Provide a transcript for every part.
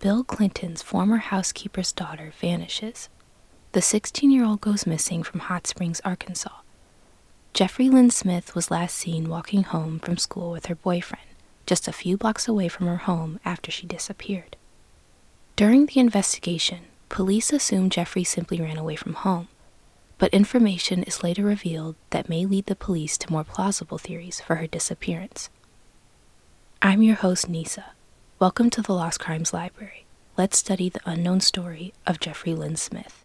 Bill Clinton's former housekeeper's daughter vanishes. The 16 year old goes missing from Hot Springs, Arkansas. Jeffrey Lynn Smith was last seen walking home from school with her boyfriend, just a few blocks away from her home after she disappeared. During the investigation, police assumed Jeffrey simply ran away from home, but information is later revealed that may lead the police to more plausible theories for her disappearance. I'm your host, Nisa. Welcome to the Lost Crimes Library. Let's study the unknown story of Jeffrey Lynn Smith.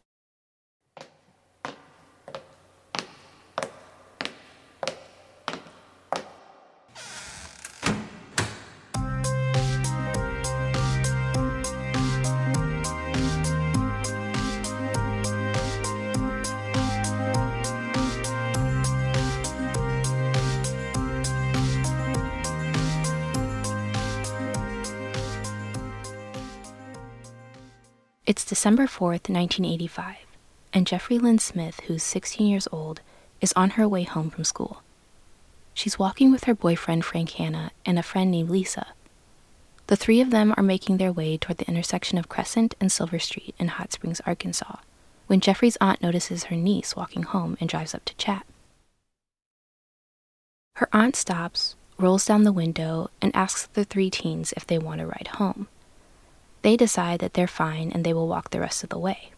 It's December 4th, 1985, and Jeffrey Lynn Smith, who's 16 years old, is on her way home from school. She's walking with her boyfriend Frank Hanna and a friend named Lisa. The three of them are making their way toward the intersection of Crescent and Silver Street in Hot Springs, Arkansas, when Jeffrey's aunt notices her niece walking home and drives up to chat. Her aunt stops, rolls down the window, and asks the three teens if they want to ride home. They decide that they're fine and they will walk the rest of the way.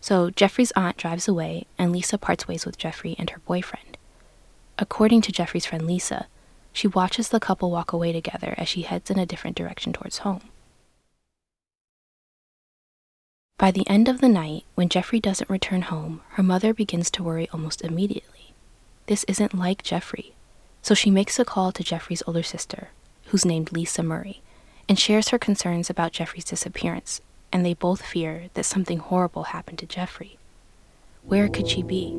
So Jeffrey's aunt drives away, and Lisa parts ways with Jeffrey and her boyfriend. According to Jeffrey's friend Lisa, she watches the couple walk away together as she heads in a different direction towards home. By the end of the night, when Jeffrey doesn't return home, her mother begins to worry almost immediately. This isn't like Jeffrey, so she makes a call to Jeffrey's older sister, who's named Lisa Murray, and shares her concerns about Jeffrey's disappearance, and they both fear that something horrible happened to Jeffrey. Where could she be?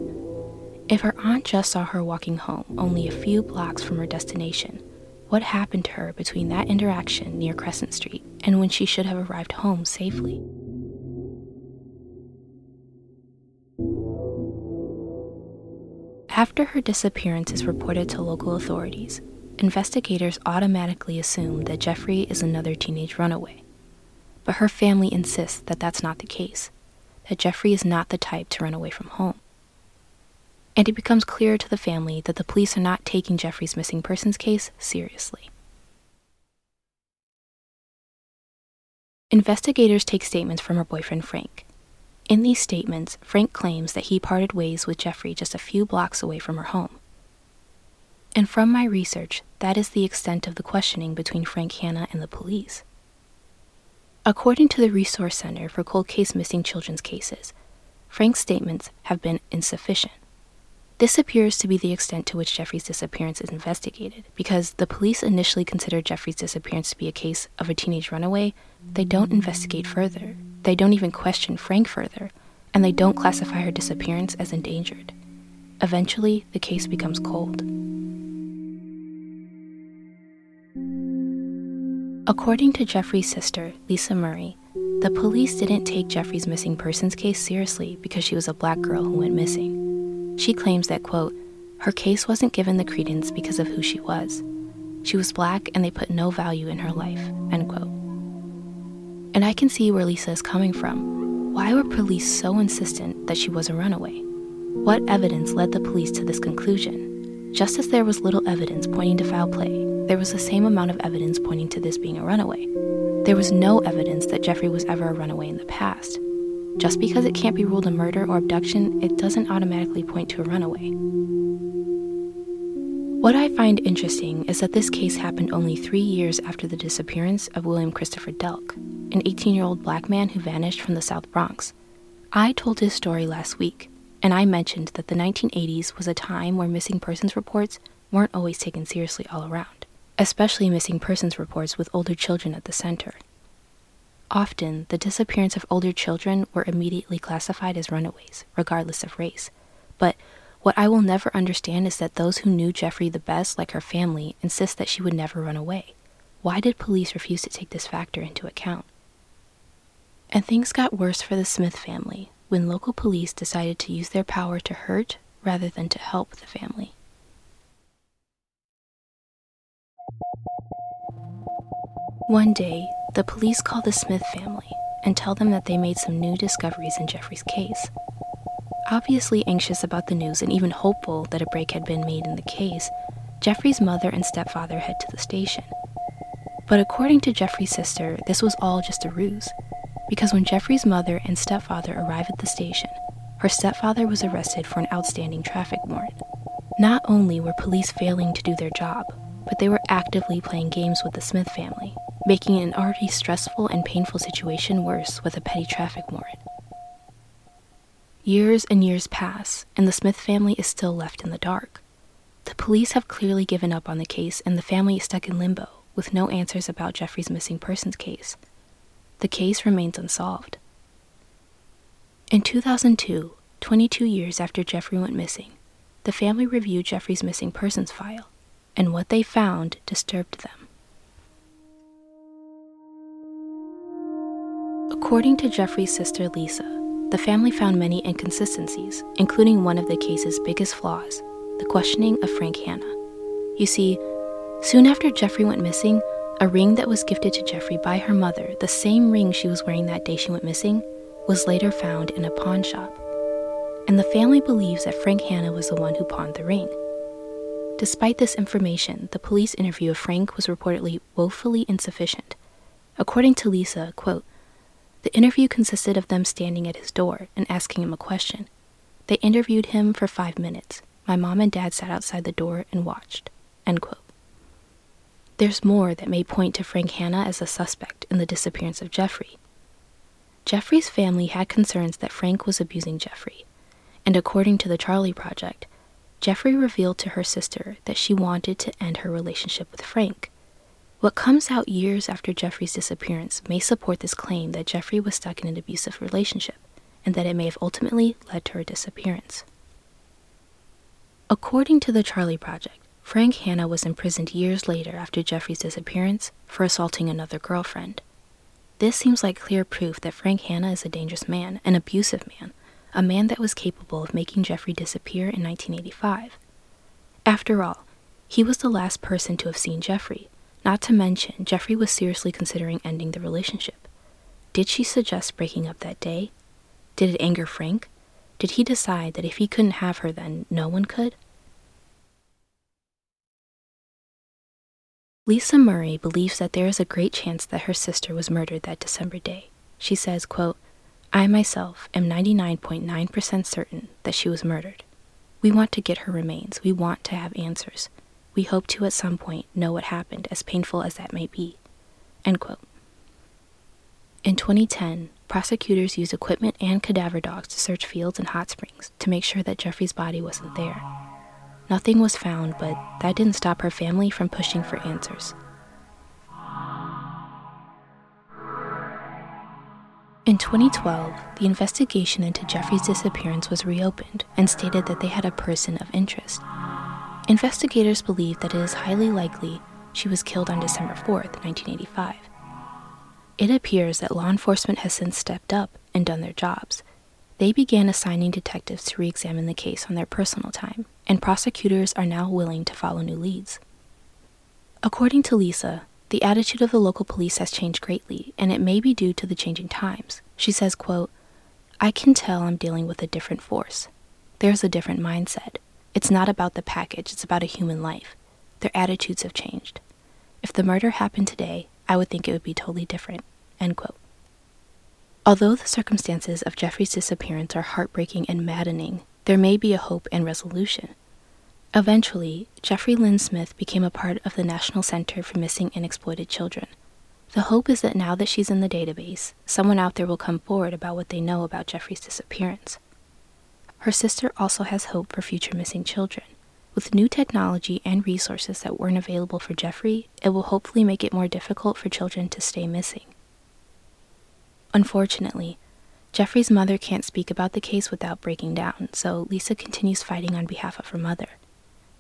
If her aunt just saw her walking home only a few blocks from her destination, what happened to her between that interaction near Crescent Street and when she should have arrived home safely? After her disappearance is reported to local authorities, investigators automatically assume that Jeffrey is another teenage runaway. But her family insists that that's not the case, that Jeffrey is not the type to run away from home. And it becomes clear to the family that the police are not taking Jeffrey's missing persons case seriously. Investigators take statements from her boyfriend Frank. In these statements, Frank claims that he parted ways with Jeffrey just a few blocks away from her home. And from my research, that is the extent of the questioning between Frank Hanna and the police. According to the Resource Center for Cold Case Missing Children's Cases, Frank's statements have been insufficient. This appears to be the extent to which Jeffrey's disappearance is investigated, because the police initially considered Jeffrey's disappearance to be a case of a teenage runaway. They don't investigate further, they don't even question Frank further, and they don't classify her disappearance as endangered. Eventually, the case becomes cold. According to Jeffrey's sister, Lisa Murray, the police didn't take Jeffrey's missing persons case seriously because she was a black girl who went missing. She claims that, quote, her case wasn't given the credence because of who she was. She was black and they put no value in her life, end quote. And I can see where Lisa is coming from. Why were police so insistent that she was a runaway? What evidence led the police to this conclusion? Just as there was little evidence pointing to foul play, there was the same amount of evidence pointing to this being a runaway. There was no evidence that Jeffrey was ever a runaway in the past. Just because it can't be ruled a murder or abduction, it doesn't automatically point to a runaway. What I find interesting is that this case happened only three years after the disappearance of William Christopher Delk, an 18 year old black man who vanished from the South Bronx. I told his story last week, and I mentioned that the 1980s was a time where missing persons reports weren't always taken seriously all around, especially missing persons reports with older children at the center. Often, the disappearance of older children were immediately classified as runaways, regardless of race. But what I will never understand is that those who knew Jeffrey the best, like her family, insist that she would never run away. Why did police refuse to take this factor into account? And things got worse for the Smith family when local police decided to use their power to hurt rather than to help the family. One day, the police call the Smith family and tell them that they made some new discoveries in Jeffrey's case. Obviously anxious about the news and even hopeful that a break had been made in the case, Jeffrey's mother and stepfather head to the station. But according to Jeffrey's sister, this was all just a ruse, because when Jeffrey's mother and stepfather arrive at the station, her stepfather was arrested for an outstanding traffic warrant. Not only were police failing to do their job, but they were actively playing games with the Smith family, making an already stressful and painful situation worse with a petty traffic warrant. Years and years pass, and the Smith family is still left in the dark. The police have clearly given up on the case, and the family is stuck in limbo with no answers about Jeffrey's missing persons case. The case remains unsolved. In 2002, 22 years after Jeffrey went missing, the family reviewed Jeffrey's missing persons file, and what they found disturbed them. According to Jeffrey's sister Lisa, the family found many inconsistencies, including one of the case's biggest flaws the questioning of Frank Hanna. You see, soon after Jeffrey went missing, a ring that was gifted to Jeffrey by her mother, the same ring she was wearing that day she went missing, was later found in a pawn shop. And the family believes that Frank Hanna was the one who pawned the ring. Despite this information, the police interview of Frank was reportedly woefully insufficient. According to Lisa, quote, the interview consisted of them standing at his door and asking him a question. They interviewed him for five minutes. My mom and dad sat outside the door and watched. End quote. There's more that may point to Frank Hanna as a suspect in the disappearance of Jeffrey. Jeffrey's family had concerns that Frank was abusing Jeffrey, and according to the Charley Project, Jeffrey revealed to her sister that she wanted to end her relationship with Frank. What comes out years after Jeffrey's disappearance may support this claim that Jeffrey was stuck in an abusive relationship and that it may have ultimately led to her disappearance. According to the Charley Project, Frank Hanna was imprisoned years later after Jeffrey's disappearance for assaulting another girlfriend. This seems like clear proof that Frank Hanna is a dangerous man, an abusive man, a man that was capable of making Jeffrey disappear in 1985. After all, he was the last person to have seen Jeffrey, not to mention, Jeffrey was seriously considering ending the relationship. Did she suggest breaking up that day? Did it anger Frank? Did he decide that if he couldn't have her, then no one could? Lisa Murray believes that there is a great chance that her sister was murdered that December day. She says, quote, I myself am 99.9% certain that she was murdered. We want to get her remains. We want to have answers. We hope to at some point know what happened, as painful as that may be. End quote. In 2010, prosecutors used equipment and cadaver dogs to search fields and hot springs to make sure that Jeffrey's body wasn't there. Nothing was found, but that didn't stop her family from pushing for answers. In 2012, the investigation into Jeffrey's disappearance was reopened and stated that they had a person of interest. Investigators believe that it is highly likely she was killed on December 4, 1985. It appears that law enforcement has since stepped up and done their jobs. They began assigning detectives to re examine the case on their personal time, and prosecutors are now willing to follow new leads. According to Lisa, the attitude of the local police has changed greatly, and it may be due to the changing times. She says, quote, I can tell I'm dealing with a different force. There's a different mindset. It's not about the package, it's about a human life. Their attitudes have changed. If the murder happened today, I would think it would be totally different. End quote. Although the circumstances of Jeffrey's disappearance are heartbreaking and maddening, there may be a hope and resolution. Eventually, Jeffrey Lynn Smith became a part of the National Center for Missing and Exploited Children. The hope is that now that she's in the database, someone out there will come forward about what they know about Jeffrey's disappearance. Her sister also has hope for future missing children. With new technology and resources that weren't available for Jeffrey, it will hopefully make it more difficult for children to stay missing. Unfortunately, Jeffrey's mother can't speak about the case without breaking down, so Lisa continues fighting on behalf of her mother.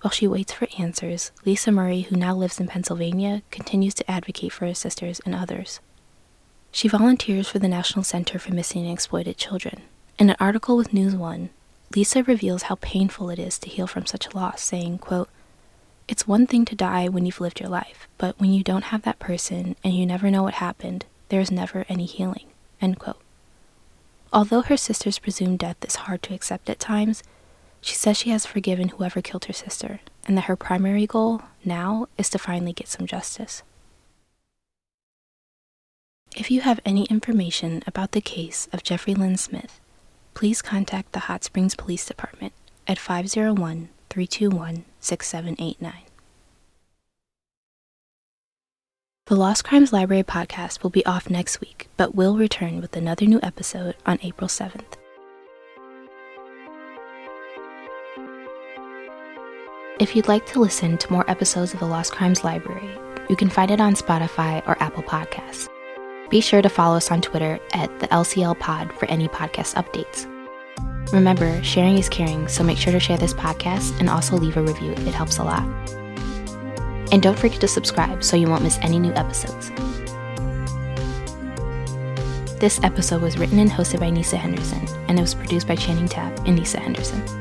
While she waits for answers, Lisa Murray, who now lives in Pennsylvania, continues to advocate for her sisters and others. She volunteers for the National Center for Missing and Exploited Children. In an article with News One, Lisa reveals how painful it is to heal from such a loss, saying, quote, It's one thing to die when you've lived your life, but when you don't have that person and you never know what happened, there is never any healing. End quote. Although her sister's presumed death is hard to accept at times, she says she has forgiven whoever killed her sister, and that her primary goal now is to finally get some justice. If you have any information about the case of Jeffrey Lynn Smith, please contact the Hot Springs Police Department at 501 321 6789. The Lost Crimes Library podcast will be off next week, but will return with another new episode on April 7th. If you'd like to listen to more episodes of the Lost Crimes Library, you can find it on Spotify or Apple Podcasts. Be sure to follow us on Twitter at the LCL Pod for any podcast updates. Remember, sharing is caring, so make sure to share this podcast and also leave a review. It helps a lot. And don't forget to subscribe so you won't miss any new episodes. This episode was written and hosted by Nisa Henderson, and it was produced by Channing Tabb and Nisa Henderson.